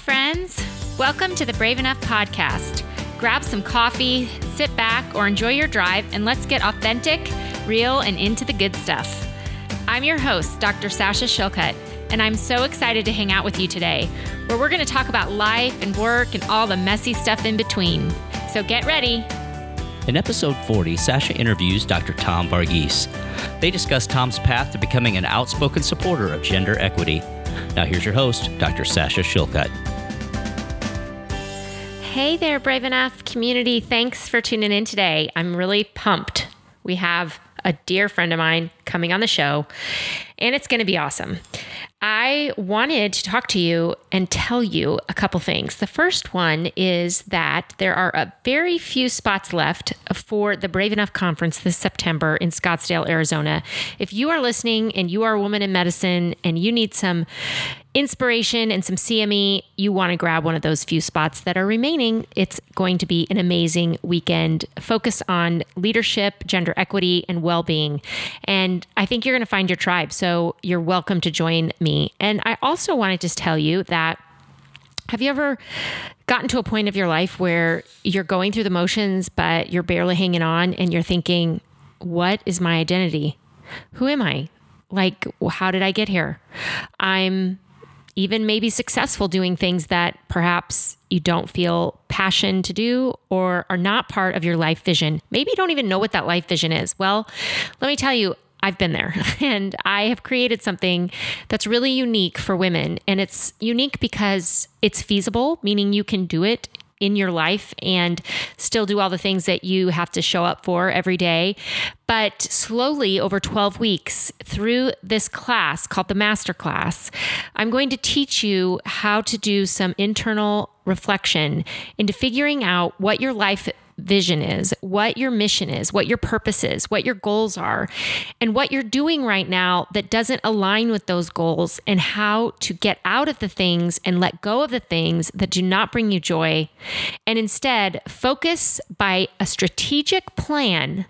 friends. Welcome to the Brave Enough podcast. Grab some coffee, sit back, or enjoy your drive, and let's get authentic, real, and into the good stuff. I'm your host, Dr. Sasha Shillcutt, and I'm so excited to hang out with you today, where we're going to talk about life and work and all the messy stuff in between. So get ready. In episode 40, Sasha interviews Dr. Tom Varghese. They discuss Tom's path to becoming an outspoken supporter of gender equity. Now, here's your host, Dr. Sasha Shillcutt. Hey there, Brave Enough community. Thanks for tuning in today. I'm really pumped. We have a dear friend of mine coming on the show, and it's going to be awesome. I wanted to talk to you and tell you a couple things. The first one is that there are a very few spots left for the Brave Enough conference this September in Scottsdale, Arizona. If you are listening and you are a woman in medicine and you need some inspiration and some CME, you want to grab one of those few spots that are remaining. It's going to be an amazing weekend. Focus on leadership, gender equity, and well being. And I think you're going to find your tribe. So you're welcome to join me. And I also want to tell you that have you ever gotten to a point of your life where you're going through the motions, but you're barely hanging on and you're thinking, what is my identity? Who am I? Like, how did I get here? I'm even maybe successful doing things that perhaps you don't feel passion to do or are not part of your life vision. Maybe you don't even know what that life vision is. Well, let me tell you, I've been there and I have created something that's really unique for women. And it's unique because it's feasible, meaning you can do it in your life and still do all the things that you have to show up for every day. But slowly, over 12 weeks, through this class called the Master Class, I'm going to teach you how to do some internal reflection into figuring out what your life vision is, what your mission is, what your purpose is, what your goals are, and what you're doing right now that doesn't align with those goals, and how to get out of the things and let go of the things that do not bring you joy, and instead focus by a strategic plan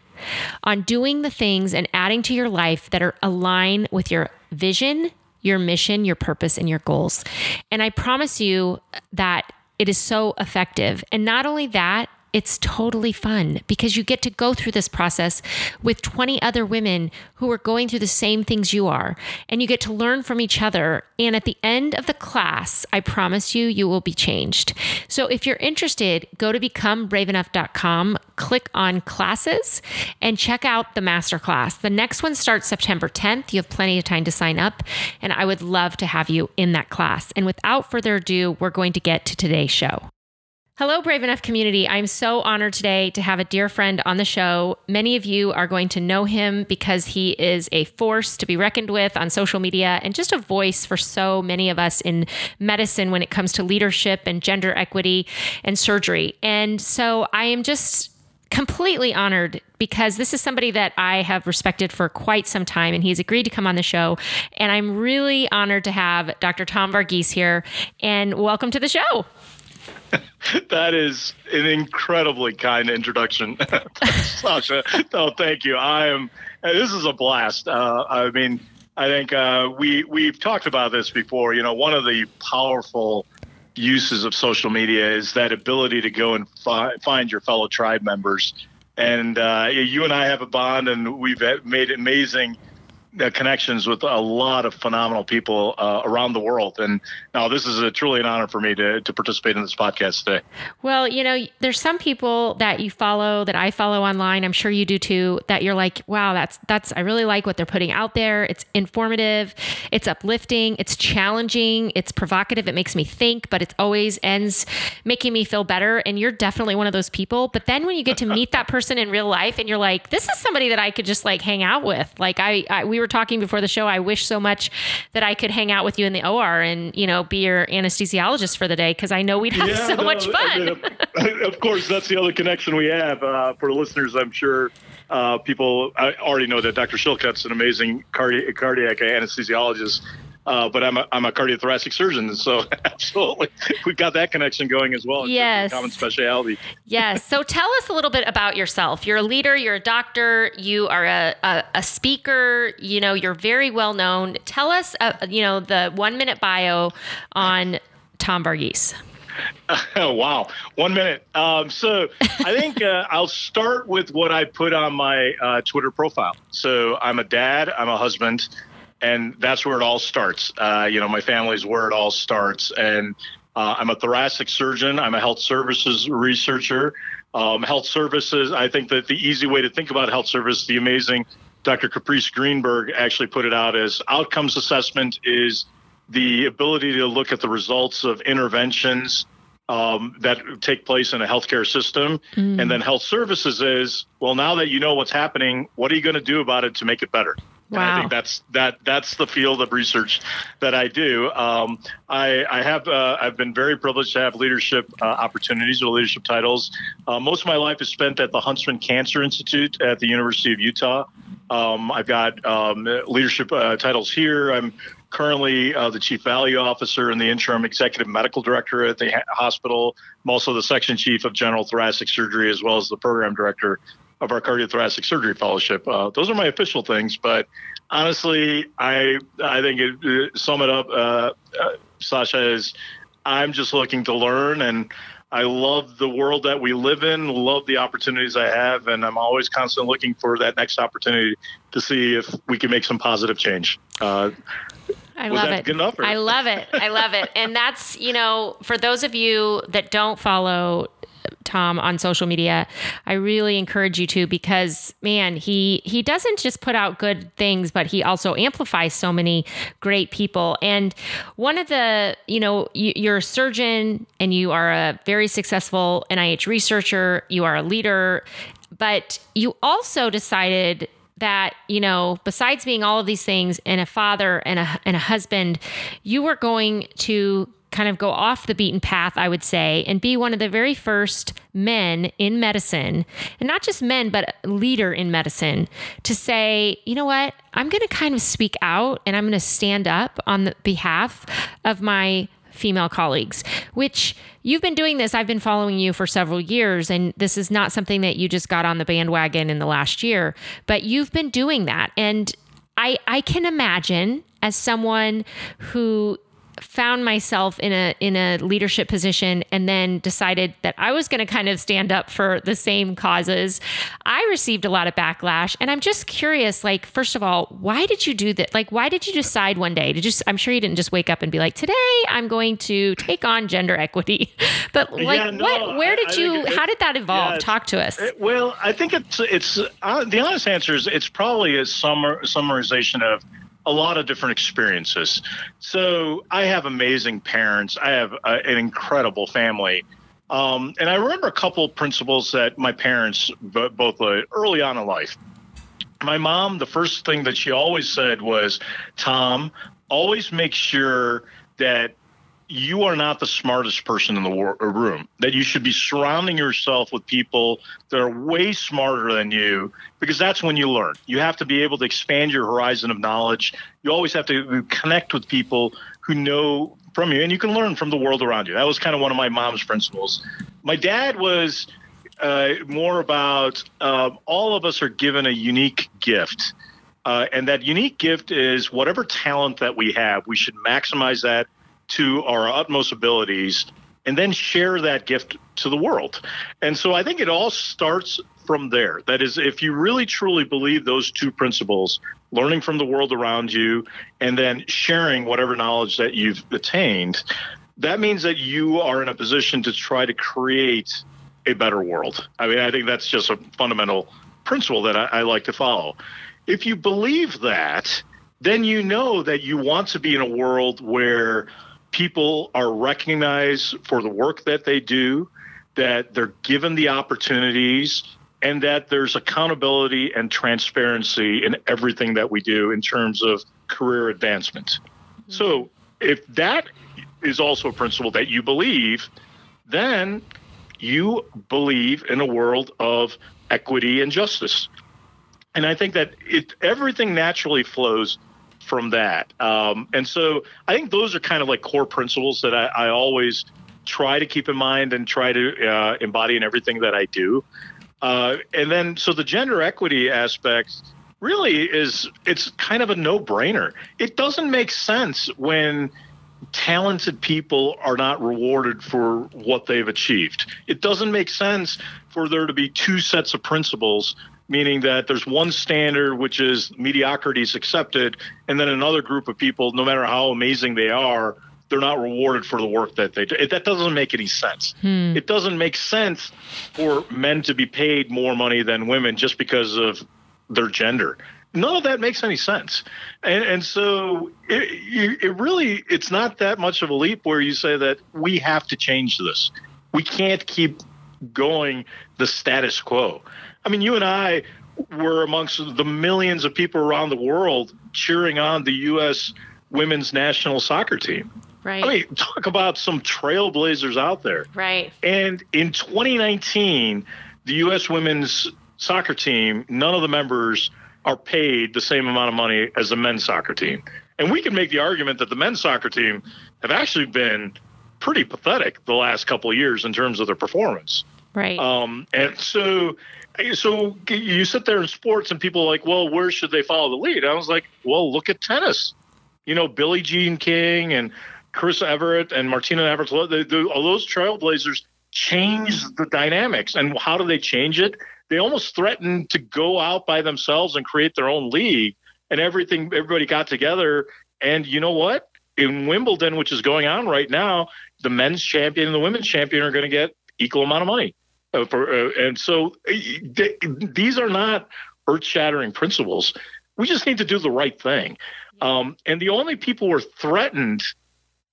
on doing the things and adding to your life that are aligned with your vision, your mission, your purpose, and your goals. And I promise you that it is so effective. And not only that, it's totally fun because you get to go through this process with 20 other women who are going through the same things you are. And you get to learn from each other. And at the end of the class, I promise you, you will be changed. So if you're interested, go to becomebraveenough.com, click on classes, and check out the masterclass. The next one starts September 10th. You have plenty of time to sign up. And I would love to have you in that class. And without further ado, we're going to get to today's show. Hello, Brave Enough community. I'm so honored today to have a dear friend on the show. Many of you are going to know him because he is a force to be reckoned with on social media and just a voice for so many of us in medicine when it comes to leadership and gender equity and surgery. And so I am just completely honored because this is somebody that I have respected for quite some time and he's agreed to come on the show. And I'm really honored to have Dr. Tom Varghese here. And welcome to the show. that is an incredibly kind introduction, Sasha. No, thank you. I am. This is a blast. Uh, I mean, I think uh, we we've talked about this before. You know, one of the powerful uses of social media is that ability to go and fi- find your fellow tribe members. And uh, you and I have a bond, and we've made amazing uh, connections with a lot of phenomenal people uh, around the world. And now this is a, truly an honor for me to, to participate in this podcast today. Well, you know, there's some people that you follow that I follow online. I'm sure you do too, that you're like, wow, that's, that's, I really like what they're putting out there. It's informative, it's uplifting, it's challenging, it's provocative. It makes me think, but it always ends making me feel better. And you're definitely one of those people. But then when you get to meet that person in real life and you're like, this is somebody that I could just like hang out with. Like I, I we were talking before the show. I wish so much that I could hang out with you in the OR and you know be your anesthesiologist for the day because I know we'd have yeah, so no, much fun. of course, that's the other connection we have uh, for listeners. I'm sure uh, people I already know that Dr. Shillcutt's an amazing cardi- cardiac anesthesiologist. Uh, but I'm a, I'm a cardiothoracic surgeon, so absolutely we've got that connection going as well. Yes, common specialty. yes. So tell us a little bit about yourself. You're a leader. You're a doctor. You are a, a, a speaker. You know, you're very well known. Tell us, uh, you know, the one minute bio on Tom Varghese? Oh, wow. One minute. Um, so I think uh, I'll start with what I put on my uh, Twitter profile. So I'm a dad, I'm a husband, and that's where it all starts. Uh, you know, my family's where it all starts. And uh, I'm a thoracic surgeon, I'm a health services researcher. Um, health services, I think that the easy way to think about health service, the amazing Dr. Caprice Greenberg actually put it out as outcomes assessment is the ability to look at the results of interventions um, that take place in a healthcare system. Mm. And then health services is, well, now that you know what's happening, what are you going to do about it to make it better? Wow. And I think that's that that's the field of research that I do. Um, I, I have uh, I've been very privileged to have leadership uh, opportunities or leadership titles. Uh, most of my life is spent at the Huntsman Cancer Institute at the University of Utah. Um, I've got um, leadership uh, titles here. I'm currently uh, the chief value officer and the interim executive medical director at the hospital. I'm also the section chief of general thoracic surgery, as well as the program director of our cardiothoracic surgery fellowship. Uh, those are my official things, but honestly, I I think it, sum it up, uh, uh, Sasha is I'm just looking to learn and. I love the world that we live in, love the opportunities I have, and I'm always constantly looking for that next opportunity to see if we can make some positive change. Uh, I love it. Enough, I love it. I love it. And that's, you know, for those of you that don't follow Tom on social media, I really encourage you to because man, he he doesn't just put out good things, but he also amplifies so many great people. And one of the, you know, you, you're a surgeon and you are a very successful NIH researcher, you are a leader, but you also decided that you know besides being all of these things and a father and a and a husband you were going to kind of go off the beaten path i would say and be one of the very first men in medicine and not just men but leader in medicine to say you know what i'm going to kind of speak out and i'm going to stand up on the behalf of my female colleagues, which you've been doing this. I've been following you for several years, and this is not something that you just got on the bandwagon in the last year, but you've been doing that. And I, I can imagine as someone who found myself in a in a leadership position and then decided that I was going to kind of stand up for the same causes. I received a lot of backlash and I'm just curious like first of all, why did you do that? Like why did you decide one day to just I'm sure you didn't just wake up and be like, "Today I'm going to take on gender equity." but like yeah, no, what where did I, I you it, how did that evolve? Yeah, Talk to us. It, well, I think it's it's uh, the honest answer is it's probably a summer summarization of a lot of different experiences. So I have amazing parents. I have a, an incredible family. Um, and I remember a couple of principles that my parents, both uh, early on in life, my mom, the first thing that she always said was, Tom, always make sure that you are not the smartest person in the uh, room, that you should be surrounding yourself with people that are way smarter than you, because that's when you learn. You have to be able to expand your horizon of knowledge. You always have to connect with people who know from you, and you can learn from the world around you. That was kind of one of my mom's principles. My dad was uh, more about uh, all of us are given a unique gift. Uh, and that unique gift is whatever talent that we have, we should maximize that to our utmost abilities and then share that gift to the world. And so I think it all starts from there. That is, if you really truly believe those two principles, learning from the world around you and then sharing whatever knowledge that you've attained, that means that you are in a position to try to create a better world. I mean, I think that's just a fundamental principle that I, I like to follow. If you believe that, then you know that you want to be in a world where people are recognized for the work that they do, that they're given the opportunities, and that there's accountability and transparency in everything that we do in terms of career advancement. Mm-hmm. So, if that is also a principle that you believe, then you believe in a world of equity and justice. And I think that it, everything naturally flows from that. Um, and so I think those are kind of like core principles that I, I always try to keep in mind and try to uh, embody in everything that I do. Uh, and then, so the gender equity aspect really is it's kind of a no-brainer. It doesn't make sense when talented people are not rewarded for what they've achieved. It doesn't make sense for there to be two sets of principles, meaning that there's one standard, which is mediocrity is accepted, and then another group of people, no matter how amazing they are, they're not rewarded for the work that they do. It, that doesn't make any sense. Hmm. It doesn't make sense for men to be paid more money than women just because of their gender none of that makes any sense and and so it, it really it's not that much of a leap where you say that we have to change this we can't keep going the status quo i mean you and i were amongst the millions of people around the world cheering on the us women's national soccer team Right. i mean talk about some trailblazers out there right. and in 2019 the us women's soccer team none of the members are paid the same amount of money as the men's soccer team. And we can make the argument that the men's soccer team have actually been pretty pathetic the last couple of years in terms of their performance. Right. Um, and so, so you sit there in sports and people are like, well, where should they follow the lead? I was like, well, look at tennis. You know, Billie Jean King and Chris Evert and Martina Navratilova, all those trailblazers changed the dynamics. And how do they change it? they almost threatened to go out by themselves and create their own league and everything everybody got together and you know what in wimbledon which is going on right now the men's champion and the women's champion are going to get equal amount of money uh, for, uh, and so uh, they, these are not earth-shattering principles. We just need to do the right thing. Um, and the only people who are threatened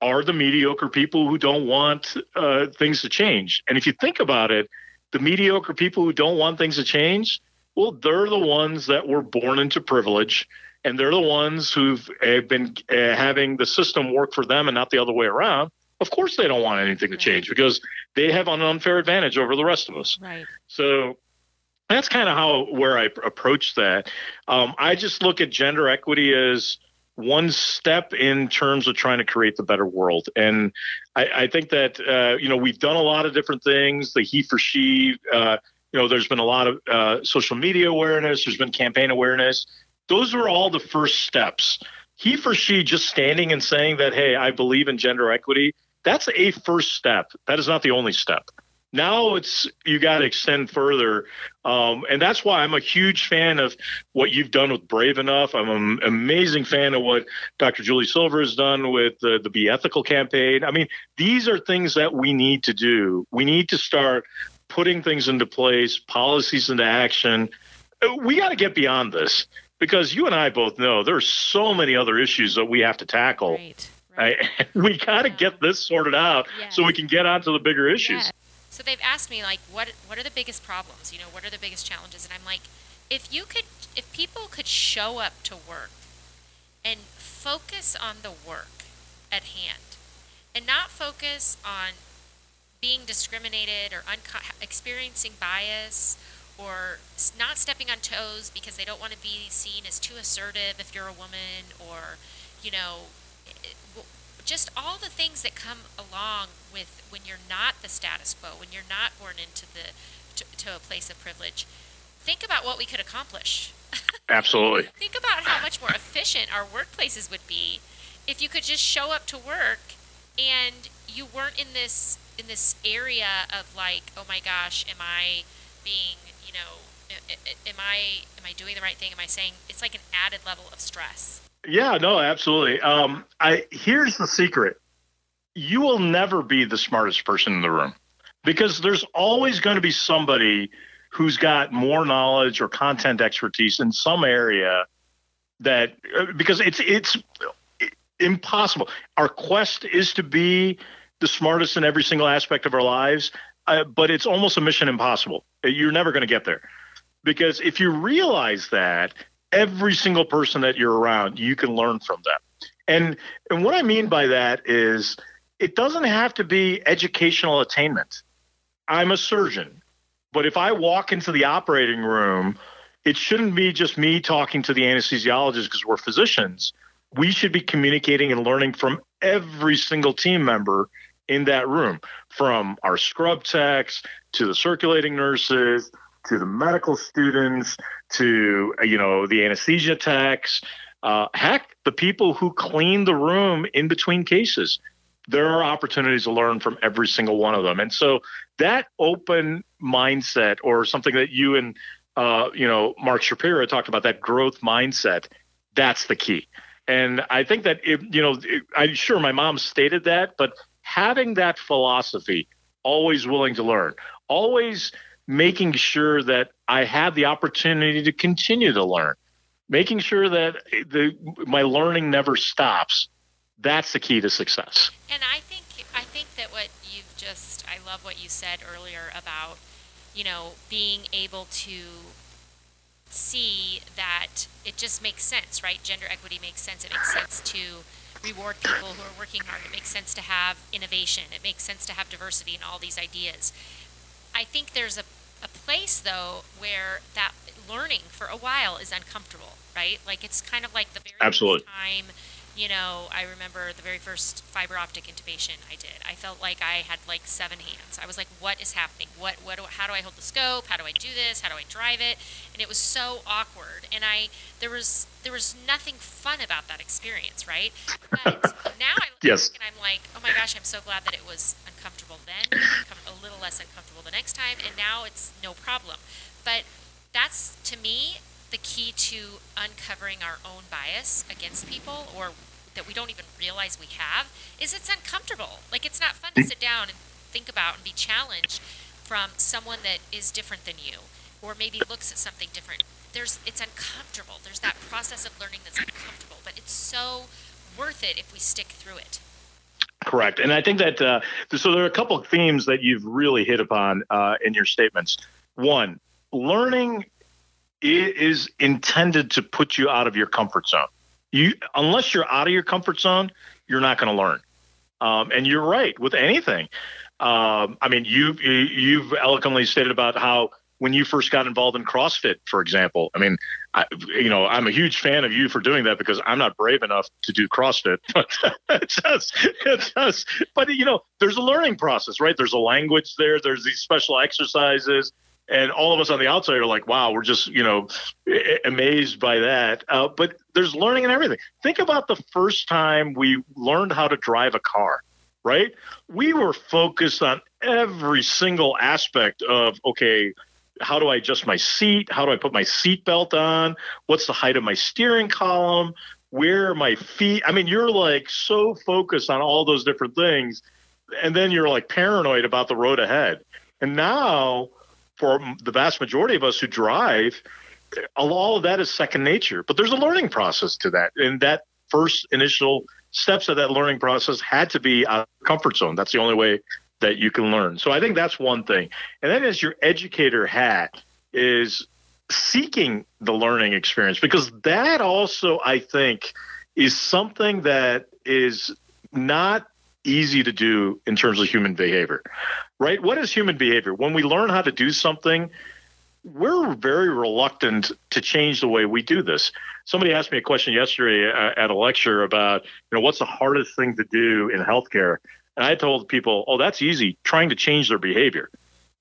are the mediocre people who don't want uh, things to change. And if you think about it the mediocre people who don't want things to change, well, they're the ones that were born into privilege, and they're the ones who've uh, been uh, having the system work for them and not the other way around. Of course, they don't want anything to change because they have an unfair advantage over the rest of us. Right. So that's kind of how where I approach that. Um, I just look at gender equity as one step in terms of trying to create the better world. And I, I think that uh, you know we've done a lot of different things. The he for she, uh, you know, there's been a lot of uh, social media awareness. There's been campaign awareness. Those are all the first steps. He for she, just standing and saying that, hey, I believe in gender equity. That's a first step. That is not the only step. Now it's you got to extend further, um, and that's why I'm a huge fan of what you've done with Brave Enough. I'm an amazing fan of what Dr. Julie Silver has done with the, the Be Ethical campaign. I mean, these are things that we need to do. We need to start putting things into place, policies into action. We got to get beyond this because you and I both know there's so many other issues that we have to tackle. Right. Right. we got to Yeah. get this sorted out so we can get on to the bigger issues. So they've asked me like, what what are the biggest problems? You know, what are the biggest challenges? And I'm like, if you could, if people could show up to work and focus on the work at hand, and not focus on being discriminated or unco- experiencing bias or not stepping on toes because they don't want to be seen as too assertive if you're a woman or you know just all the things that come along with when you're not the status quo when you're not born into the to, to a place of privilege think about what we could accomplish. Absolutely. think about how much more efficient our workplaces would be if you could just show up to work and you weren't in this in this area of like oh my gosh am i being you know am i am i doing the right thing? Am i saying it's like an added level of stress Yeah, no, absolutely. Um, I here's the secret: you will never be the smartest person in the room because there's always going to be somebody who's got more knowledge or content expertise in some area that uh, because it's it's impossible. Our quest is to be the smartest in every single aspect of our lives, uh, but it's almost a mission impossible. You're never going to get there because if you realize that every single person that you're around, you can learn from them. And and what I mean by that is it doesn't have to be educational attainment. I'm a surgeon, but if I walk into the operating room, it shouldn't be just me talking to the anesthesiologist because we're physicians. We should be communicating and learning from every single team member in that room, from our scrub techs to the circulating nurses to the medical students to you know the anesthesia techs uh, heck the people who clean the room in between cases. There are opportunities to learn from every single one of them. And so that open mindset or something that you and uh, you know Mark Shapiro talked about that growth mindset, that's the key. And I think that if you know, I'm sure my mom stated that, but having that philosophy, always willing to learn, always making sure that I have the opportunity to continue to learn, making sure that the my learning never stops. That's the key to success. And I think I think that what you've just I love what you said earlier about you know being able to see that it just makes sense, right? Gender equity makes sense. It makes sense to reward people who are working hard. It makes sense to have innovation. It makes sense to have diversity and all these ideas. I think there's a, a place, though, where that learning for a while is uncomfortable, right? Like it's kind of like the very Absolutely. first time you know, I remember the very first fiber optic intubation I did. I felt like I had like seven hands. I was like, "What is happening? What? What? Do, how do I hold the scope? How do I do this? How do I drive it?" And it was so awkward. And I there was there was nothing fun about that experience, right? But now I look yes. back and I'm like, "Oh my gosh, I'm so glad that it was uncomfortable then, a little less uncomfortable the next time, and now it's no problem." But that's to me the key to uncovering our own bias against people or that we don't even realize we have is it's uncomfortable. Like it's not fun to sit down and think about and be challenged from someone that is different than you or maybe looks at something different. There's it's uncomfortable. There's that process of learning that's uncomfortable, but it's so worth it if we stick through it. Correct. And I think that uh, so there are a couple of themes that you've really hit upon uh, in your statements. One, learning is intended to put you out of your comfort zone. You unless you're out of your comfort zone, you're not going to learn. Um, and you're right with anything. Um, I mean, you've you've eloquently stated about how when you first got involved in CrossFit, for example. I mean, I, you know, I'm a huge fan of you for doing that because I'm not brave enough to do CrossFit. But it does, it does. But you know, there's a learning process, right? There's a language there. There's these special exercises and all of us on the outside are like, wow, we're just, you know, amazed by that. Uh, but there's learning and everything. Think about the first time we learned how to drive a car, right? We were focused on every single aspect of, okay, how do I adjust my seat? How do I put my seat belt on? What's the height of my steering column? Where are my feet? I mean, you're like so focused on all those different things. And then you're like paranoid about the road ahead. And now, for the vast majority of us who drive, all of that is second nature. But there's a learning process to that, and that first initial steps of that learning process had to be a comfort zone. That's the only way that you can learn. So I think that's one thing. And then as your educator hat is seeking the learning experience because that also I think is something that is not easy to do in terms of human behavior right? What is human behavior? When we learn how to do something, we're very reluctant to change the way we do this. Somebody asked me a question yesterday uh, at a lecture about, you know, what's the hardest thing to do in healthcare? And I told people, oh, that's easy, trying to change their behavior.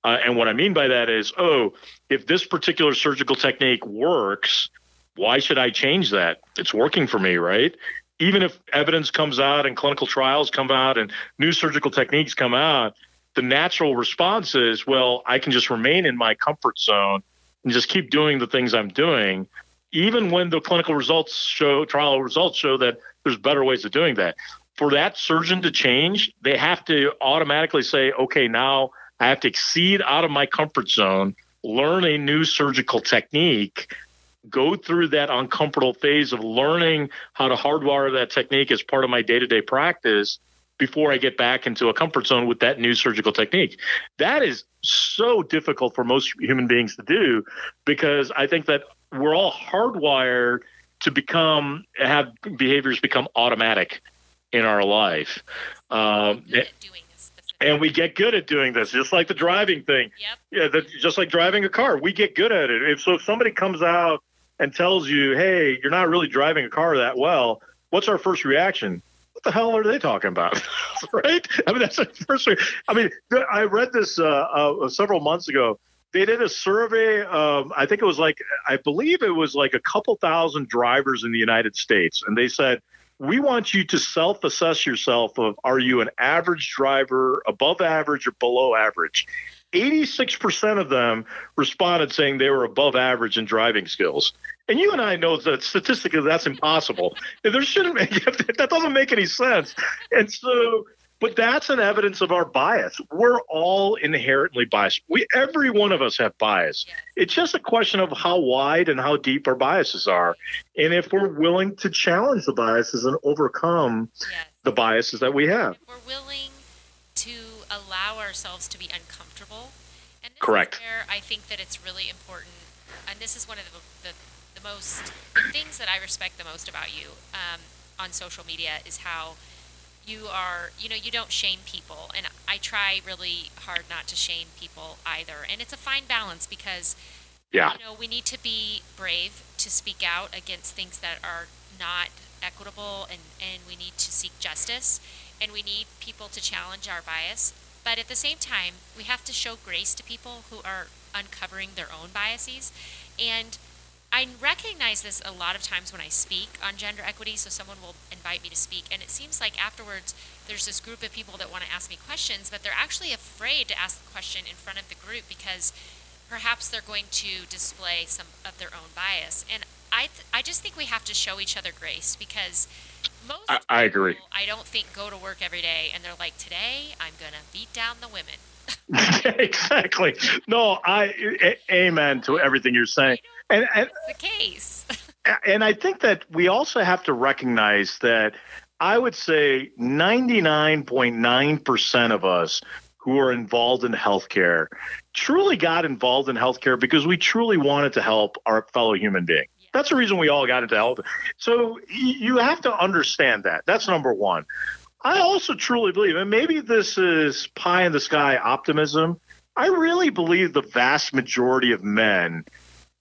Uh, and what I mean by that is, oh, if this particular surgical technique works, why should I change that? It's working for me, right? Even if evidence comes out and clinical trials come out and new surgical techniques come out, the natural response is, well, I can just remain in my comfort zone and just keep doing the things I'm doing, even when the clinical results show, trial results show that there's better ways of doing that. For that surgeon to change, they have to automatically say, okay, now I have to exceed out of my comfort zone, learn a new surgical technique, go through that uncomfortable phase of learning how to hardwire that technique as part of my day to day practice before I get back into a comfort zone with that new surgical technique. That is so difficult for most human beings to do because I think that we're all hardwired to become have behaviors become automatic in our life. Um, and we get good at doing this, just like the driving thing. Yep. Yeah, the, just like driving a car, we get good at it. If so, if somebody comes out and tells you, "Hey, you're not really driving a car that well," what's our first reaction? What the hell are they talking about? right? I mean, that's the first thing. I mean, I read this uh, uh, several months ago. they did a survey. Um, I think it was like, I believe it was like a couple thousand drivers in the United States. And they said, we want you to self assess yourself of are you an average driver, above average, or below average? 86% of them responded saying they were above average in driving skills. And you and I know that statistically that's impossible. There shouldn't make, that doesn't make any sense. And so but that's an evidence of our bias. We're all inherently biased. We every one of us have bias. Yes. It's just a question of how wide and how deep our biases are. And if we're willing to challenge the biases and overcome yes. the biases that we have. If we're willing to allow ourselves to be uncomfortable. And Correct. where I think that it's really important and this is one of the, the, the most the things that I respect the most about you um, on social media is how you are you know you don't shame people and i try really hard not to shame people either and it's a fine balance because yeah. you know we need to be brave to speak out against things that are not equitable and and we need to seek justice and we need people to challenge our bias but at the same time we have to show grace to people who are uncovering their own biases and I recognize this a lot of times when I speak on gender equity. So someone will invite me to speak, and it seems like afterwards there's this group of people that want to ask me questions, but they're actually afraid to ask the question in front of the group because perhaps they're going to display some of their own bias. And I, th- I just think we have to show each other grace because most I, I agree. I don't think go to work every day and they're like, today I'm gonna beat down the women. exactly. No, I a- amen to everything you're saying. And, and the case. and I think that we also have to recognize that I would say 99.9% of us who are involved in healthcare truly got involved in healthcare because we truly wanted to help our fellow human being. That's the reason we all got into health. So you have to understand that. That's number one. I also truly believe, and maybe this is pie in the sky optimism. I really believe the vast majority of men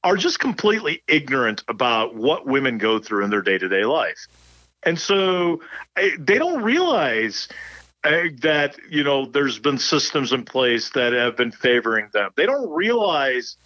are just completely ignorant about what women go through in their day to day life. And so they don't realize uh, that, you know, there's been systems in place that have been favoring them. They don't realize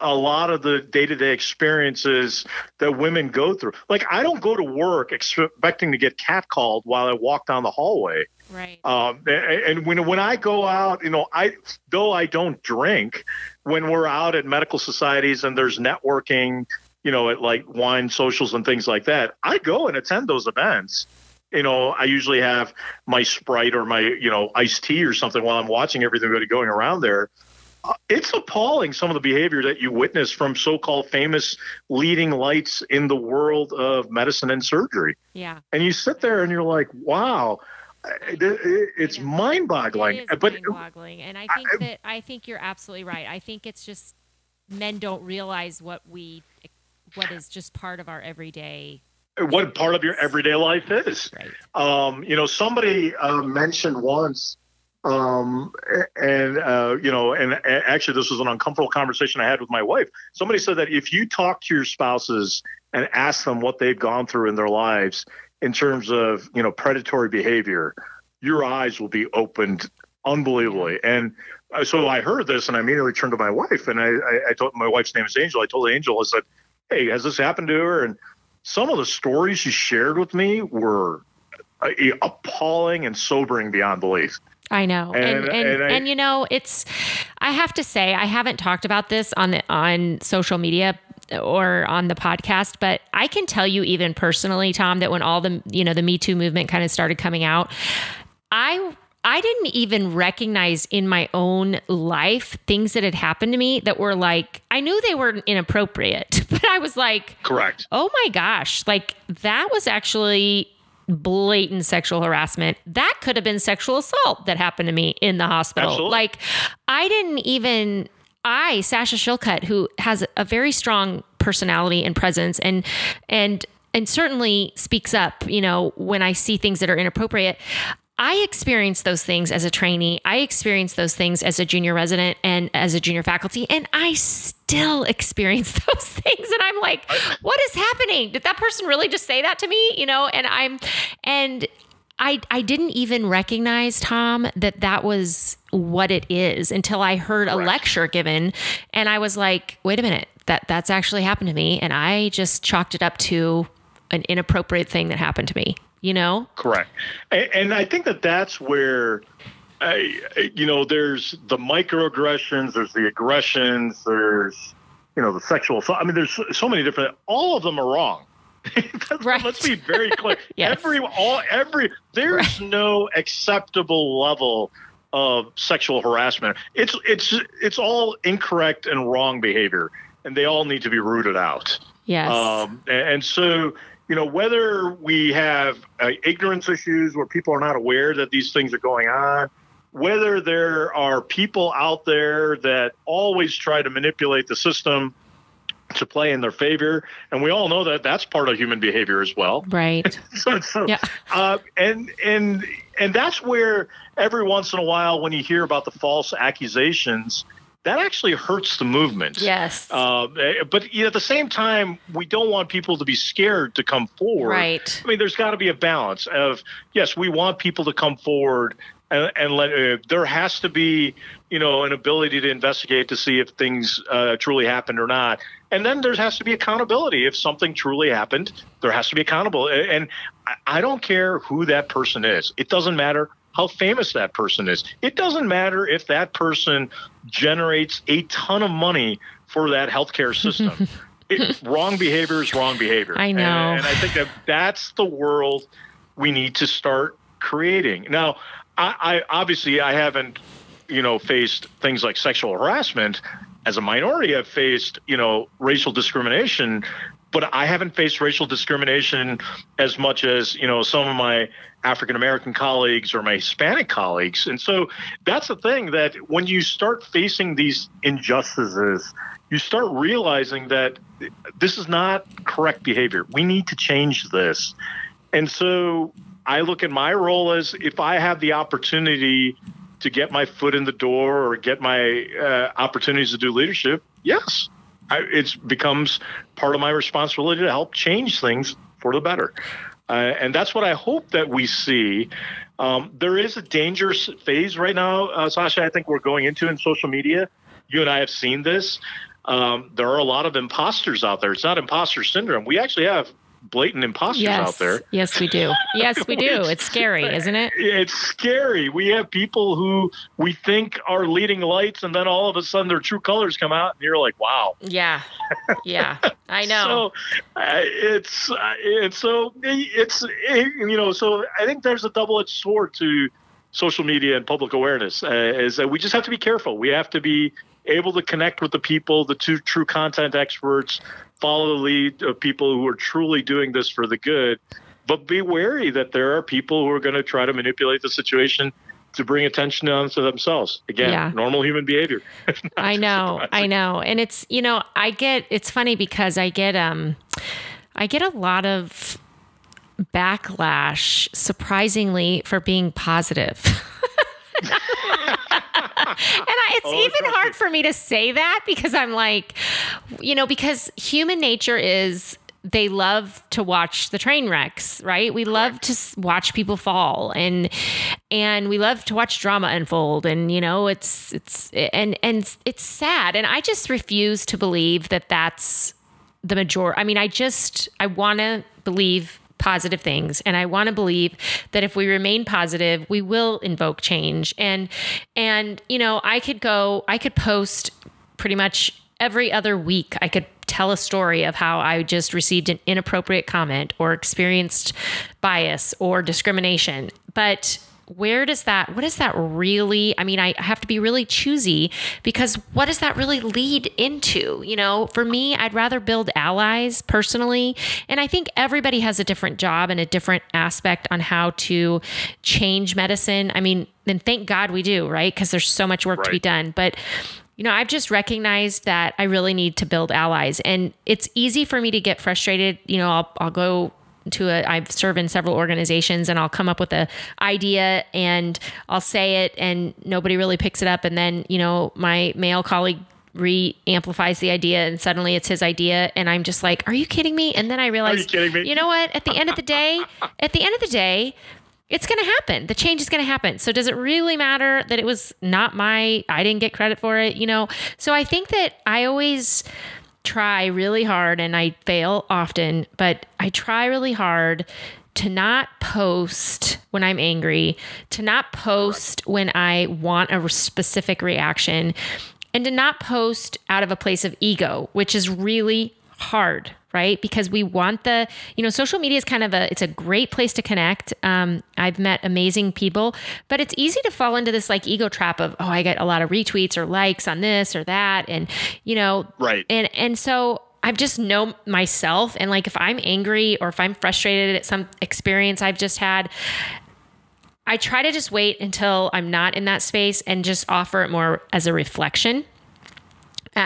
a lot of the day-to-day experiences that women go through. Like I don't go to work expecting to get catcalled while I walk down the hallway. Right. Um, and when when I go out, you know, I though I don't drink, when we're out at medical societies and there's networking, you know, at like wine socials and things like that, I go and attend those events. You know, I usually have my Sprite or my, you know, iced tea or something while I'm watching everything going around there it's appalling some of the behavior that you witness from so-called famous leading lights in the world of medicine and surgery. Yeah. And you sit there and you're like, wow, it's mind-boggling. It but mind-boggling, and I think I, that I think you're absolutely right. I think it's just men don't realize what we what is just part of our everyday what part of your everyday life is. Right. Um, you know, somebody uh, mentioned once um, and uh, you know, and actually, this was an uncomfortable conversation I had with my wife. Somebody said that if you talk to your spouses and ask them what they've gone through in their lives in terms of you know predatory behavior, your eyes will be opened unbelievably. And uh, so I heard this, and I immediately turned to my wife, and I, I, I told my wife's name is Angel. I told Angel, I said, "Hey, has this happened to her?" And some of the stories she shared with me were uh, appalling and sobering beyond belief. I know. And and, and, and, I, and, you know, it's I have to say I haven't talked about this on the on social media or on the podcast, but I can tell you even personally, Tom, that when all the you know, the Me Too movement kind of started coming out, I I didn't even recognize in my own life things that had happened to me that were like I knew they were inappropriate, but I was like, correct. Oh my gosh, like that was actually blatant sexual harassment. That could have been sexual assault that happened to me in the hospital. Absolutely. Like, I didn't even, I, Sasha Shillcutt, who has a very strong personality and presence and, and, and certainly speaks up, you know, when I see things that are inappropriate. I experienced those things as a trainee. I experienced those things as a junior resident and as a junior faculty, and I still experience those things. And I'm like, what is happening? Did that person really just say that to me? You know, and I'm, and I I didn't even recognize Tom that that was what it is until I heard a lecture given and I was like, "Wait a minute. That that's actually happened to me." And I just chalked it up to an inappropriate thing that happened to me, you know? Correct. And, and I think that that's where, uh, you know, there's the microaggressions, there's the aggressions, there's, you know, the sexual. So, I mean, there's so, many different, all of them are wrong. Right. Let's be very clear. Yes. Every, all, every, there's no acceptable level of sexual harassment. It's, it's, it's all incorrect and wrong behavior, and they all need to be rooted out. Yes. Um, and, and so, you know, whether we have uh, ignorance issues where people are not aware that these things are going on, whether there are people out there that always try to manipulate the system to play in their favor, and we all know that that's part of human behavior as well. right. So, so Yeah. uh, and and and that's where every once in a while, when you hear about the false accusations, that actually hurts the movement. Yes. Uh, but you know, at the same time, we don't want people to be scared to come forward. Right. I mean, there's got to be a balance of yes, we want people to come forward, and, and let uh, there has to be you know an ability to investigate to see if things uh, truly happened or not, and then there has to be accountability if something truly happened. There has to be accountable, and I- I don't care who that person is. It doesn't matter how famous that person is. It doesn't matter if that person generates a ton of money for that healthcare system. it, wrong behavior is wrong behavior. I know. And, and I think that that's the world we need to start creating. Now, I, I obviously I haven't, you know, faced things like sexual harassment. As a minority, I've faced, you know, racial discrimination, but I haven't faced racial discrimination as much as, you know, some of my African American colleagues or my Hispanic colleagues. And so that's the thing that when you start facing these injustices, you start realizing that this is not correct behavior. We need to change this. And so I look at my role as if I have the opportunity to get my foot in the door or get my uh, opportunities to do leadership, yes, it becomes part of my responsibility to help change things for the better. Uh, and that's what I hope that we see. Um, there is a dangerous phase right now, uh, Sasha. I think we're going into in social media. You and I have seen this. Um, there are a lot of imposters out there. It's not imposter syndrome. We actually have blatant imposters yes. out there. Yes, we do. Yes, we do. It's scary, isn't it? It's scary. We have people who we think are leading lights, and then all of a sudden their true colors come out, and you're like, "Wow." Yeah. Yeah. I know. So uh, it's uh, it's so it's you know so I think there's a double-edged sword to social media and public awareness uh, is that we just have to be careful. We have to be able to connect with the people, the two true content experts, follow the lead of people who are truly doing this for the good. But be wary that there are people who are going to try to manipulate the situation to bring attention onto themselves. Again, Yeah. normal human behavior. I know, I know. And it's, you know, I get it's funny because I get um I get a lot of backlash surprisingly for being positive. and I, it's Oh, even hard for me to say that because I'm like, you know, because human nature is they love to watch the train wrecks, right? We love to watch people fall and and we love to watch drama unfold and you know, it's it's and and it's sad. And I just refuse to believe that that's the major I mean, I just I want to believe positive things and I want to believe that if we remain positive, we will invoke change. And and you know, I could go I could post pretty much every other week. I could tell a story of how I just received an inappropriate comment or experienced bias or discrimination. But where does that what does that really i mean i have to be really choosy because what does that really lead into? You know for me i'd rather build allies personally. And i think everybody has a different job and a different aspect on how to change medicine. I mean and thank god we do right? Because there's so much work to be done. But you know, I've just recognized that I really need to build allies. And it's easy for me to get frustrated. You know, I'll, I'll go to a, I've served in several organizations and I'll come up with a idea and I'll say it and nobody really picks it up. And then, you know, my male colleague re amplifies the idea and suddenly it's his idea. And I'm just like, are you kidding me? And then I realize, me? you know what? At the end of the day, at the end of the day, it's going to happen. The change is going to happen. So does it really matter that it was not my I didn't get credit for it, you know? So I think that I always try really hard and I fail often, but I try really hard to not post when I'm angry, to not post when I want a specific reaction, and to not post out of a place of ego, which is really hard right? Because we want the you know social media is kind of a it's a great place to connect. Um, i've met amazing people but it's easy to fall into this like ego trap of oh i get a lot of retweets or likes on this or that. And you know right. and and so I've just know myself. And like if I'm angry or if I'm frustrated at some experience I've just had I try to just wait until I'm not in that space and just offer it more as a reflection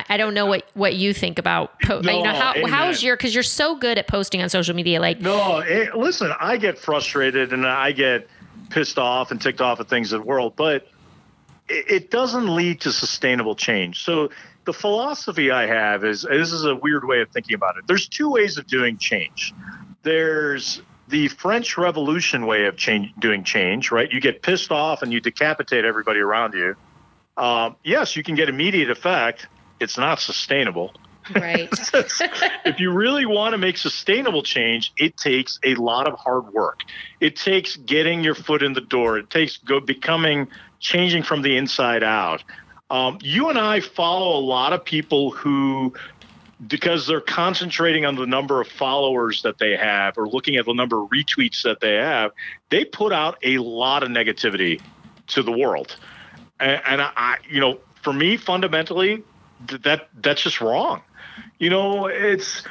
I don't know what what you think about po- no, you know how amen. how is your because you're so good at posting on social media like no it, listen I get frustrated and I get pissed off and ticked off at things in the world but it, it doesn't lead to sustainable change. So the philosophy I have is this is a weird way of thinking about it there's two ways of doing change. There's the French Revolution way of change, doing change right? You get pissed off and you decapitate everybody around you. Um, yes you can get immediate effect it's not sustainable. Right. if you really want to make sustainable change, it takes a lot of hard work. It takes getting your foot in the door. It takes go becoming changing from the inside out. Um, you and I follow a lot of people who because they're concentrating on the number of followers that they have or looking at the number of retweets that they have, they put out a lot of negativity to the world. And, and I, you know, for me, fundamentally, that that's just wrong. You know, it's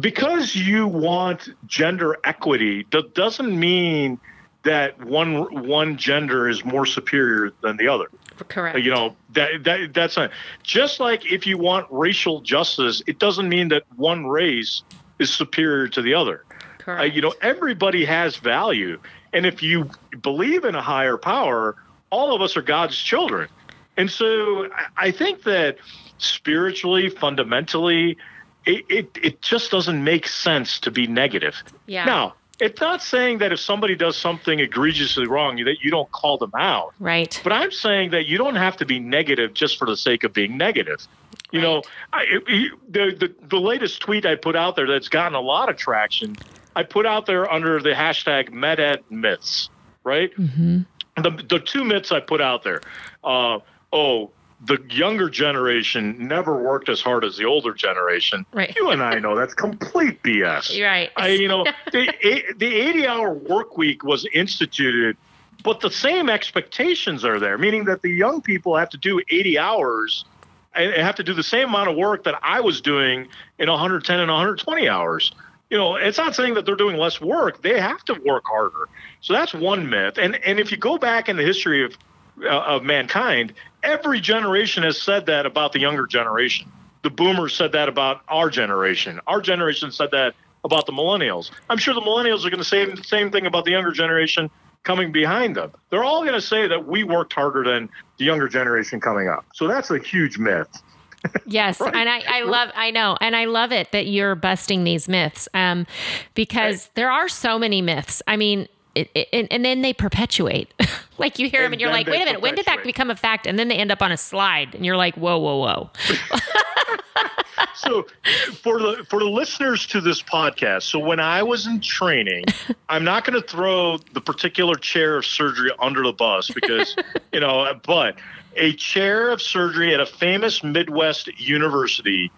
because you want gender equity that doesn't mean that one one gender is more superior than the other. Correct. You know that that that's not just like if you want racial justice, it doesn't mean that one race is superior to the other. Correct. Uh, you know, everybody has value, and if you believe in a higher power, all of us are God's children. And so I think that spiritually, fundamentally, it, it, it just doesn't make sense to be negative. Yeah. Now, it's not saying that if somebody does something egregiously wrong that you don't call them out. Right. But I'm saying that you don't have to be negative just for the sake of being negative. You right. know, I, the, the the latest tweet I put out there that's gotten a lot of traction, I put out there under the hashtag MedEd myths. Right. Mm-hmm. The the two myths I put out there. Uh, oh, the younger generation never worked as hard as the older generation. Right. You and I know that's complete BS. right. I, you know, the the 80 hour work week was instituted, but the same expectations are there, meaning that the young people have to do 80 hours and have to do the same amount of work that I was doing in 110 and 120 hours. You know, it's not saying that they're doing less work; they have to work harder. So that's one myth. And and if you go back in the history of uh, of mankind, every generation has said that about the younger generation. The boomers said that about our generation. Our generation said that about the millennials. I'm sure the millennials are going to say the same thing about the younger generation coming behind them. They're all going to say that we worked harder than the younger generation coming up. So that's a huge myth. Yes, right. and I, I love I know, and I love it that you're busting these myths, um, because right. there are so many myths. I mean, it, it, and then they perpetuate. like you hear and them and you're like, wait a minute, when did that become a fact? And then they end up on a slide and you're like, whoa, whoa, whoa. so for the for the listeners to this podcast, so when I was in training, I'm not going to throw the particular chair of surgery under the bus because, you know, but a chair of surgery at a famous Midwest university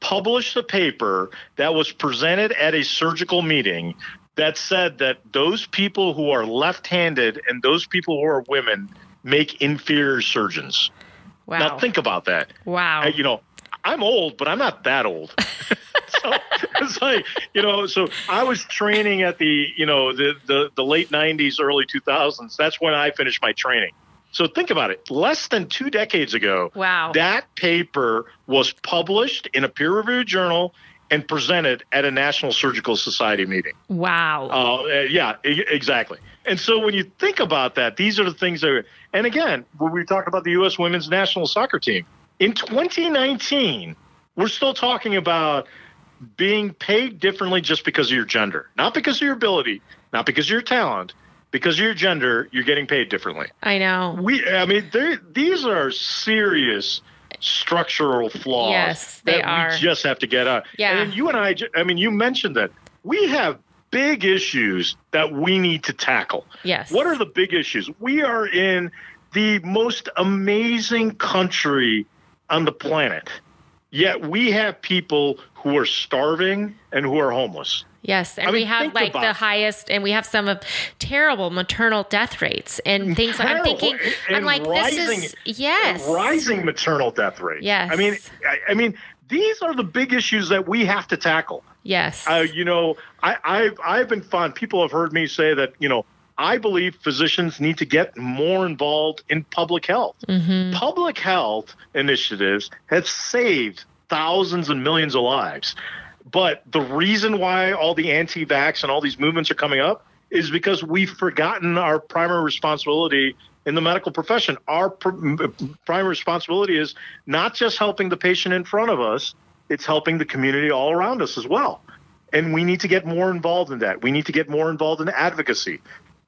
published a paper that was presented at a surgical meeting that said that those people who are left-handed and those people who are women make inferior surgeons. Wow. Now think about that. Wow. I, you know, I'm old, but I'm not that old. so it's like, you know, so I was training at the, you know, the, the, the late 90s, early 2000s. That's when I finished my training. So think about it. Less than two decades ago, wow. that paper was published in a peer reviewed journal and presented at a National Surgical Society meeting. Wow. Uh, yeah, exactly. And so when you think about that, these are the things that, are, and again, when we talk about the U.S. women's national soccer team, in 2019, we're still talking about being paid differently just because of your gender, not because of your ability, not because of your talent. because of your gender, you're getting paid differently. I know. We, I mean, these are serious structural flaws Yes, they that are. we just have to get out. Yeah. And you and I, I mean, you mentioned that we have big issues that we need to tackle. Yes. What are the big issues? We are in the most amazing country on the planet. Yet we have people who are starving and who are homeless. Yes, and I we have like the it. highest, and we have some of terrible maternal death rates and things. like I'm thinking, I'm And like, this is yes, Rising maternal death rate. Yes. I mean, I, I mean, these are the big issues that we have to tackle. yes, Uh, you know, I, I've I've been fun. People have heard me say that. You know, I believe physicians need to get more involved in public health. Mm-hmm. Public health initiatives have saved thousands and millions of lives. But the reason why all the anti-vax and all these movements are coming up is because we've forgotten our primary responsibility in the medical profession. Our pr- primary responsibility is not just helping the patient in front of us, it's helping the community all around us as well. And we need to get more involved in that. We need to get more involved in advocacy.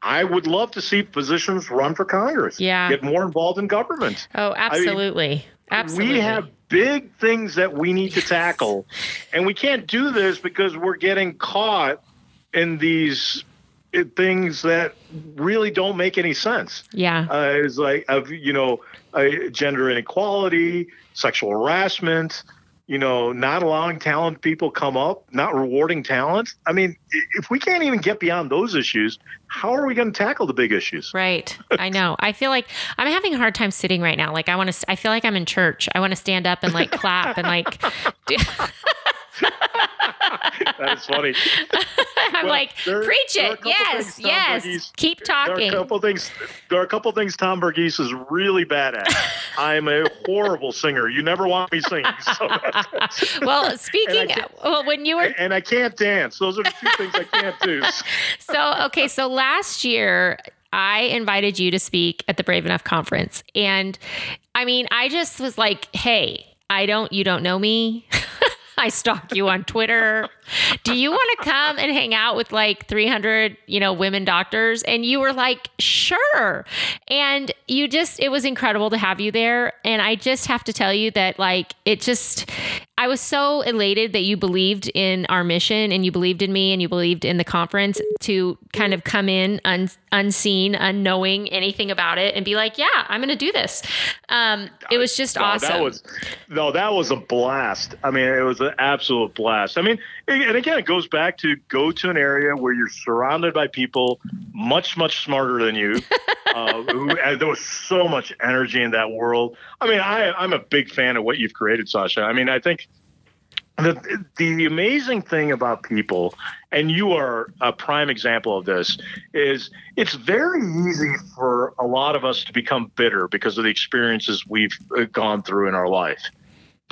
I would love to see physicians run for Congress. Yeah. Get more involved in government. oh, absolutely, absolutely. We have big things that we need to tackle. And we can't do this because we're getting caught in these uh, things that really don't make any sense. yeah, Uh, it's like of you know uh, gender inequality, sexual harassment, you know, not allowing talented people come up, not rewarding talent. I mean, if we can't even get beyond those issues, how are we going to tackle the big issues? Right. I know. I feel like I'm having a hard time sitting right now. Like I want to, I feel like I'm in church. I want to stand up and like clap and like, do, That's funny. I'm Well, like, there- preach there it. Yes. Yes. Varghese- Keep There are a talking. couple things. There are a couple things Tom Varghese is really bad at. I'm a horrible singer. You never want me singing. So well, speaking, well, when you were, and I can't dance. Those are the two things I can't do. so, okay. So last year, I invited you to speak at the Brave Enough conference. And I mean, I just was like, hey, I don't, you don't know me. I stalk you on Twitter. Do you want to come and hang out with like 300, you know, women doctors? And you were like, sure. And you just, it was incredible to have you there. And I just have to tell you that, like, it just, I was so elated that you believed in our mission and you believed in me and you believed in the conference to kind of come in un, unseen, unknowing anything about it and be like, yeah, I'm going to do this. Um, it was just No, awesome. That was no, that was a blast. I mean, it was an absolute blast. I mean, and again, it goes back to go to an area where you're surrounded by people much, much smarter than you. uh, who, and there was so much energy in that world. I mean, I, I'm a big fan of what you've created, Sasha. I mean, I think the the amazing thing about people, and you are a prime example of this, is it's very easy for a lot of us to become bitter because of the experiences we've uh, gone through in our life.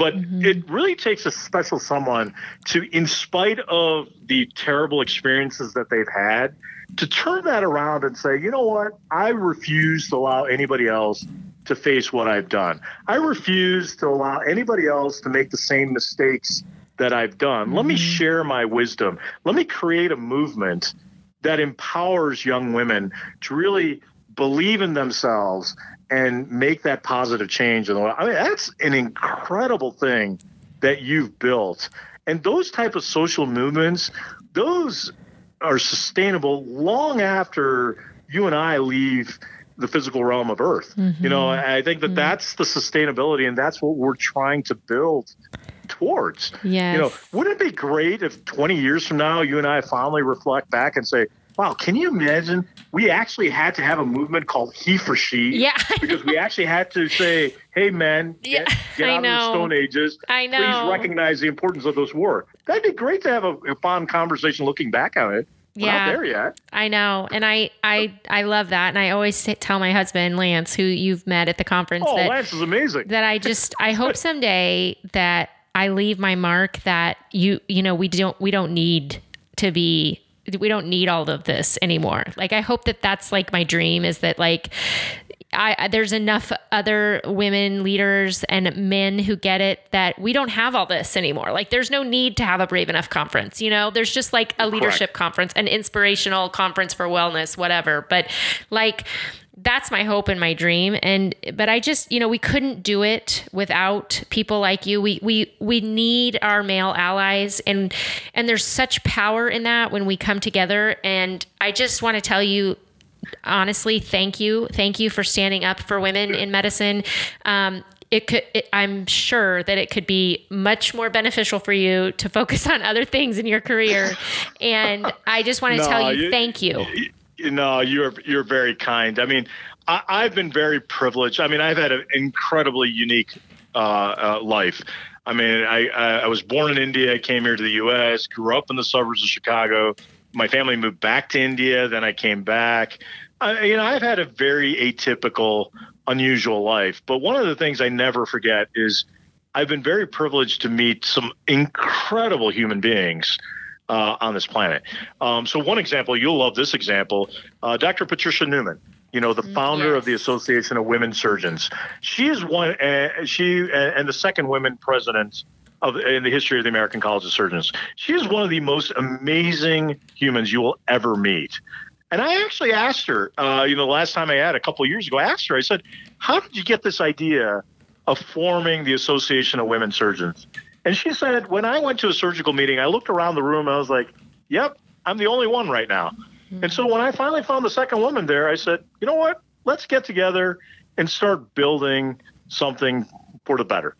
But mm-hmm. it really takes a special someone to, in spite of the terrible experiences that they've had, to turn that around and say, you know what? I refuse to allow anybody else to face what I've done. I refuse to allow anybody else to make the same mistakes that I've done. Let me mm-hmm. share my wisdom. Let me create a movement that empowers young women to really believe in themselves and make that positive change in the world. I mean, that's an incredible thing that you've built. And those type of social movements, those are sustainable long after you and I leave the physical realm of Earth. You know, mm-hmm. I think that mm-hmm. that's the sustainability, and that's what we're trying to build towards. yes. You know, wouldn't it be great if 20 years from now you and I finally reflect back and say, wow, can you imagine we actually had to have a movement called he for she? yeah. Because we actually had to say, hey, men, get, Yeah, get out of the. Stone Ages. I know. Please recognize the importance of this war. That'd be great to have a, a fun conversation looking back on it. We're Yeah. not there yet. I know, and I I I love that, and I always say, tell my husband Lance, who you've met at the conference, Oh, that Lance is amazing. that I just I hope someday that I leave my mark that you you know we don't we don't need to be we don't need all of this anymore. Like I hope that that's like my dream is that like I, there's enough other women leaders and men who get it that we don't have all this anymore. Like there's no need to have a brave enough conference. You know, there's just like a leadership conference, an inspirational conference for wellness, whatever. But like that's my hope and my dream. And but i just you know we couldn't do it without people like you. We we we need our male allies and and there's such power in that when we come together. And i just want to tell you honestly thank you. Thank you for standing up for women in medicine. Um, it could it, i'm sure that it could be much more beneficial for you to focus on other things in your career. And i just want to No, tell you, you- thank you No, you're you're very kind. I mean, I, I've been very privileged. I mean, I've had an incredibly unique uh, uh, life. I mean, I, I was born in India. Came here to the U.S. Grew up in the suburbs of Chicago. My family moved back to India. Then I came back. I, you know, I've had a very atypical, unusual life. But one of the things I never forget is I've been very privileged to meet some incredible human beings uh, on this planet. Um, so one example, you'll love this example, uh, Dr. Patricia Numann. You know, the founder of the. Association of Women Surgeons. She is one. Uh, she uh, and the second women president of in the history of the American College of Surgeons. She is one of the most amazing humans you will ever meet. And I actually asked her, uh, you know, the last time I had a couple of years ago, I asked her, I said, How did you get this idea of forming the Association of Women Surgeons? And she said, When I went to a surgical meeting, I looked around the room, I was like, Yep, I'm the only one right now. And so when I finally found the second woman there, I said, You know what? Let's get together and start building something for the better.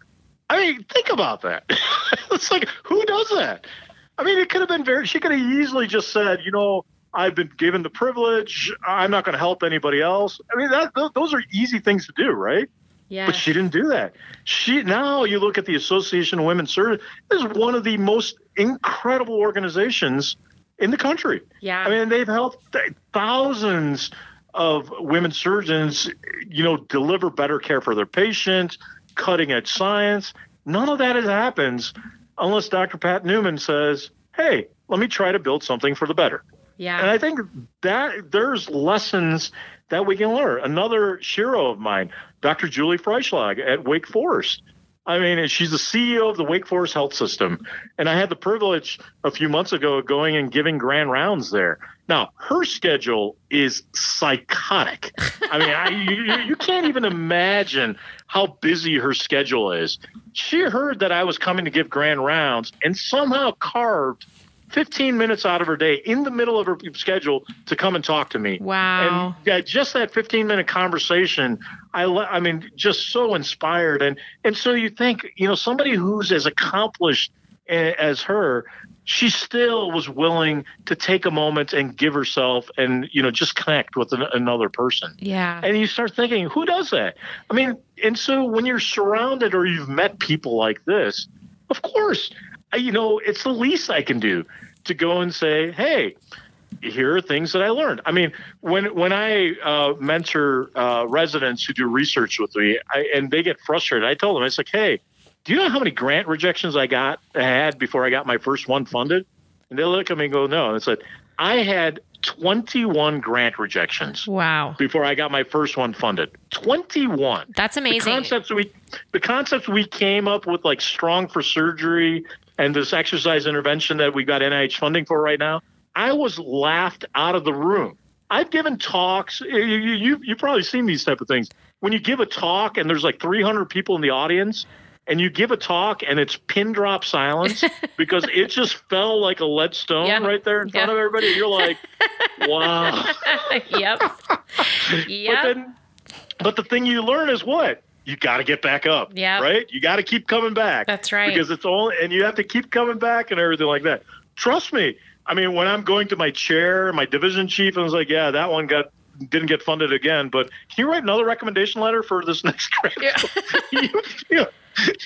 I mean, think about that. it's like, who does that? I mean, it could have been very, she could have easily just said, you know, I've been given the privilege. I'm not going to help anybody else. I mean, that, th- those are easy things to do, right? Yeah But she didn't do that. She now you look at the Association of Women Surgeons. Is one of the most incredible organizations in the country. yeah I mean, they've helped th- thousands of women surgeons, you know, deliver better care for their patients, cutting edge science. None of that has happens unless Dr. Pat Numann says, "Hey, let me try to build something for the better." yeah And I think that there's lessons that we can learn. Another hero of mine, Dr. Julie Freischlag at Wake Forest. I mean, she's the CEO of the Wake Forest Health System. And I had the privilege a few months ago of going and giving grand rounds there. Now, her schedule is psychotic. I mean, I, you, you can't even imagine how busy her schedule is. She heard that I was coming to give grand rounds and somehow carved 15 minutes out of her day in the middle of her schedule to come and talk to me. Wow. And yeah, just that 15 minute conversation, I, le- I mean, just so inspired. And, and so you think, you know, somebody who's as accomplished a- as her, she still was willing to take a moment and give herself and, you know, just connect with an, another person. yeah And you start thinking, who does that? I mean, and so when you're surrounded or you've met people like this, of course, you know, it's the least I can do to go and say, hey, here are things that I learned. I mean, when when I uh, mentor uh, residents who do research with me, I, and they get frustrated, I tell them, it's like, hey, do you know how many grant rejections I got I had before I got my first one funded? And they look at me and go, no. And it's like, I had 21 grant rejections wow before I got my first one funded. 21. that's The amazing concepts we the concepts we came up with like strong for surgery and this exercise intervention that we got NIH funding for right now, I was laughed out of the room. I've given talks. You you you you've probably seen these type of things. When you give a talk and there's like 300 people in the audience and you give a talk and it's pin drop silence because it just fell like a lead stone Yeah. right there in front Yeah. of everybody. You're like, wow. yep But yep then, but the thing you learn is what you got to get back up. Yep. Right. You got to keep coming back. That's right. Because it's all, and you have to keep coming back and everything like that. Trust me. I mean, when I'm going to my chair, my division chief, and I was like, yeah, that one got didn't get funded again. But can you write another recommendation letter for this next grant? Yeah. you feel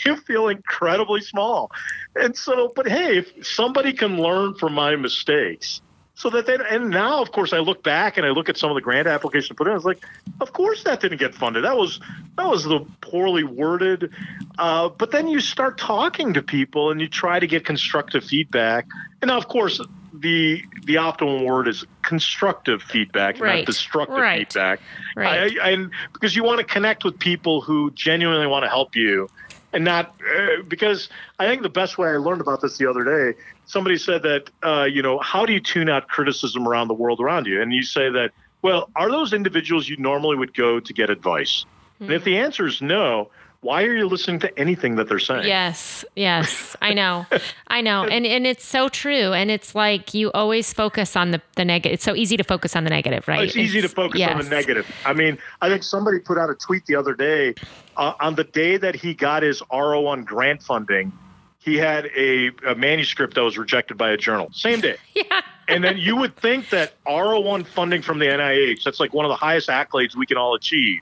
you feel incredibly small. And so, but hey, if somebody can learn from my mistakes, so that they and now, of course, I look back and I look at some of the grant applications put in. I was like, of course that didn't get funded. That was that was the poorly worded. Uh, but then you start talking to people and you try to get constructive feedback. And now, of course, the the optimal word is constructive feedback, Right. not destructive Right. feedback. Right. I, I, and because you want to connect with people who genuinely want to help you, and not uh, because I think the best way I learned about this the other day. Somebody said that uh, you know how do you tune out criticism around the world around you, and you say that well, are those individuals you normally would go to get advice? And if the answer is no, why are you listening to anything that they're saying? Yes, yes, I know, I know, and and it's so true, and it's like you always focus on the the negative. It's so easy to focus on the negative, right? It's easy to focus on the negative. I mean, I think somebody put out a tweet the other day uh, on the day that he got his RO1 grant funding. He had a, a manuscript that was rejected by a journal. Same day. Yeah, And then you would think that RO1 funding from the NIH, that's like one of the highest accolades we can all achieve.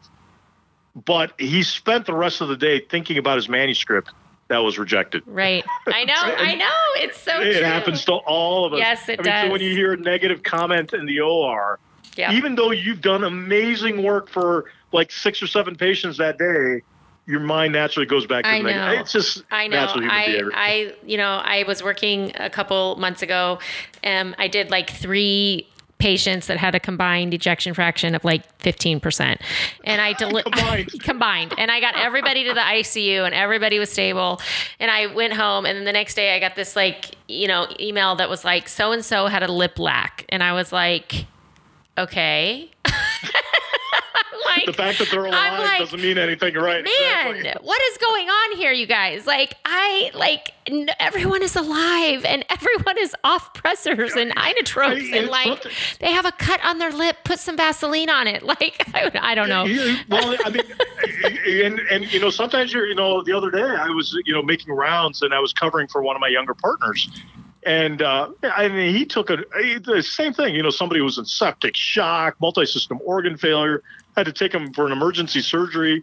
But he spent the rest of the day thinking about his manuscript that was rejected. right. I know, I know. It's so It true. happens to all of us. Yes, it I mean, so when you hear a negative comment in the OR, Yeah. even though you've done amazing work for like six or seven patients that day, your mind naturally goes back to I the negative. know. It's just I know. I. I, you know, I was working a couple months ago. Um, I did like three patients that had a combined ejection fraction of like 15%. And I deli- Combined. combined. And I got everybody to the ICU and everybody was stable. And I went home and then the next day I got this like, you know, email that was like so and so had a lip lac. And I was like, okay. like the fact that they're alive like, doesn't mean anything, right? man Exactly. what is going on here you guys like i like n- everyone is alive and everyone is off pressors and inotropes I- and like they have a cut on their lip put some vaseline on it like i, I don't know Well, I mean, and and you know, sometimes you're, you know, the other day I was, you know, making rounds and I was covering for one of my younger partners, and uh, I mean, he took a he- the same thing. You know, somebody was in septic shock, multi-system organ failure, had to take him for an emergency surgery,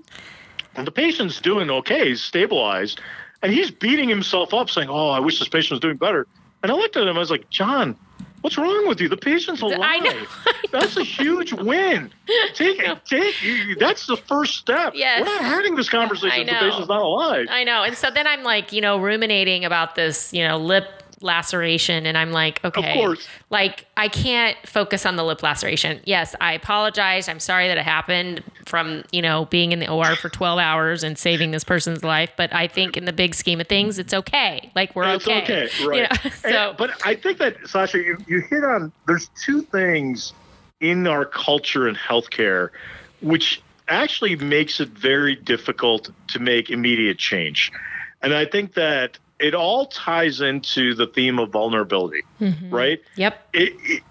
and the patient's doing okay, he's stabilized, and he's beating himself up, saying, "Oh, I wish this patient was doing better." And I looked at him, I was like, "John." What's wrong with you? The patient's alive. I know, I That's a huge win. Take it. Take that's the first step. Yes. We're not having this conversation if the patient's not alive. i know and so then i'm like you know ruminating about this you know lip laceration and i'm like okay. like i can't focus on the lip laceration. Yes i apologize. I'm sorry that it happened from you know being in the or for 12 hours and saving this person's life but i think in the big scheme of things it's okay. Like we're It's okay. okay, You right? know, And- but I think that Sasha, you, you hit on. There's two things in our culture and healthcare, which actually makes it very difficult to make immediate change, and I think that it all ties into the theme of vulnerability, Mm-hmm. right? yep It, it,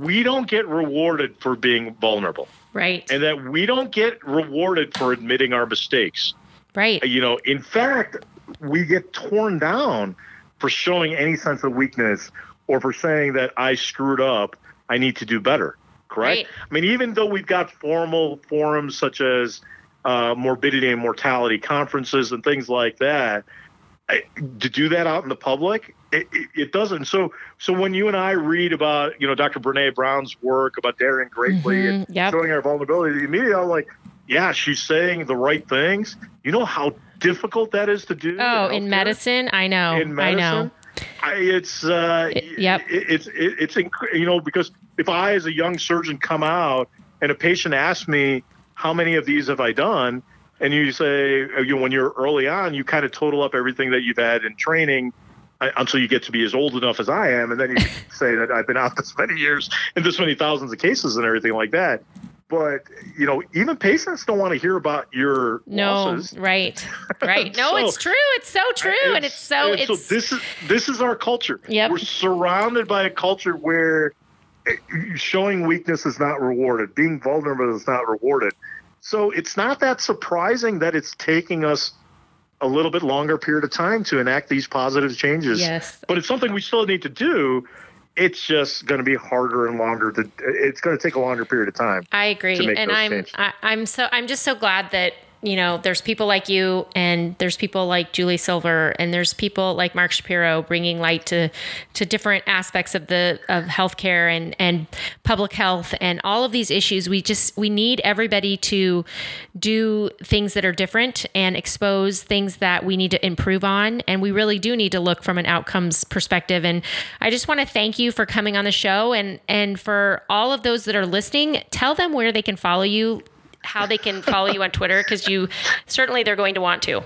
we don't get rewarded for being vulnerable. right and that we don't get rewarded for admitting our mistakes. right You know, in fact, we get torn down for showing any sense of weakness or for saying that I screwed up, I need to do better. Correct? Right. I mean, even though we've got formal forums such as uh, morbidity and mortality conferences and things like that, I, to do that out in the public, it, it, it doesn't. So, so when you and I read about, you know, Dr. Brene Brown's work about daring greatly and Mhm, yep. showing our vulnerability, immediately I'm like, yeah, she's saying the right things. You know how difficult that is to do. oh in in medicine i know In i know medicine, I, it's uh, It- yep. it, it's it, it's inc- you know because if I as a young surgeon come out and a patient asks me how many of these have I done, and you say uh, you know, when you're early on, you kind of total up everything that you've had in training uh, until you get to be as old enough as I am, and then you say that I've been out this many years and this many thousands of cases and everything like that. But you know, even patients don't want to hear about your no losses. right right no So- it's true it's so true and it's so and it's so this is this is our culture. Yep. We're surrounded by a culture where eh, showing weakness is not rewarded, being vulnerable is not rewarded. So it's not that surprising that it's taking us a little bit longer period of time to enact these positive changes. yes But it's something we still need to do. It's just going to be harder and longer. To, it's going to take a longer period of time. I agree, and I'm changes. I, I'm so I'm just so glad that you know, there's people like you, and there's people like Julie Silver, and there's people like Mark Shapiro bringing light to to different aspects of the of healthcare and and public health and all of these issues. We just we need everybody to do things that are different and expose things that we need to improve on, and we really do need to look from an outcomes perspective. And I just want to thank you for coming on the show, and and for all of those that are listening, tell them where they can follow you how they can follow you on Twitter because you certainly they're going to want to.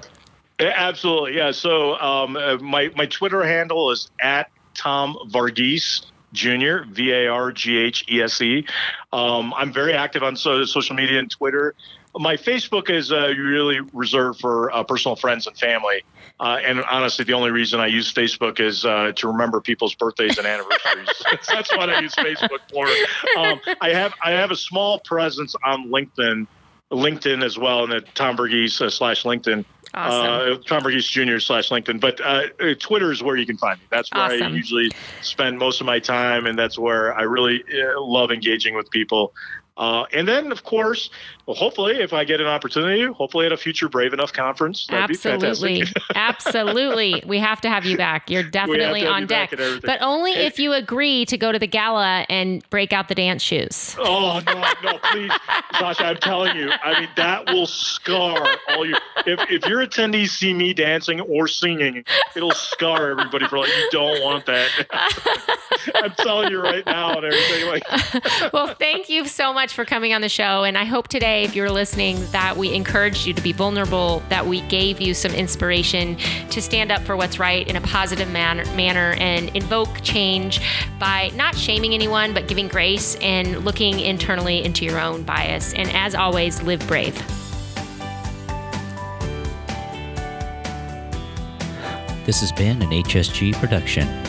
Absolutely, yeah. So um, uh, my my Twitter handle is at Tom Varghese Jr. V A R G H E S E. Um, I'm very active on so, social media and Twitter. My Facebook is uh, really reserved for uh, personal friends and family. Uh, and honestly, the only reason I use Facebook is uh, to remember people's birthdays and anniversaries. That's what I use Facebook for. Um, I have I have a small presence on LinkedIn, LinkedIn as well, and at Tom Varghese uh, slash LinkedIn. Awesome. Uh, Tom Varghese Jr. slash LinkedIn. But uh, Twitter is where you can find me. That's where Awesome. I usually spend most of my time, and that's where I really uh, love engaging with people. Uh, and then, of course, well, hopefully, if I get an opportunity, hopefully at a future Brave Enough conference, that'd Absolutely. be fantastic. Absolutely. We have to have you back. You're definitely on deck. But only if you agree to go to the gala and break out the dance shoes. Oh no, no, please, Sasha! I'm telling you, I mean that will scar all your. If if your attendees see me dancing or singing, it'll scar everybody for like you don't want that. I'm telling you right now and everything. Like, well, thank you so much for coming on the show. And I hope today, if you're listening, that we encouraged you to be vulnerable, that we gave you some inspiration to stand up for what's right in a positive manner, manner and invoke change by not shaming anyone, but giving grace and looking internally into your own bias. And as always, live brave. This has been an HSG production.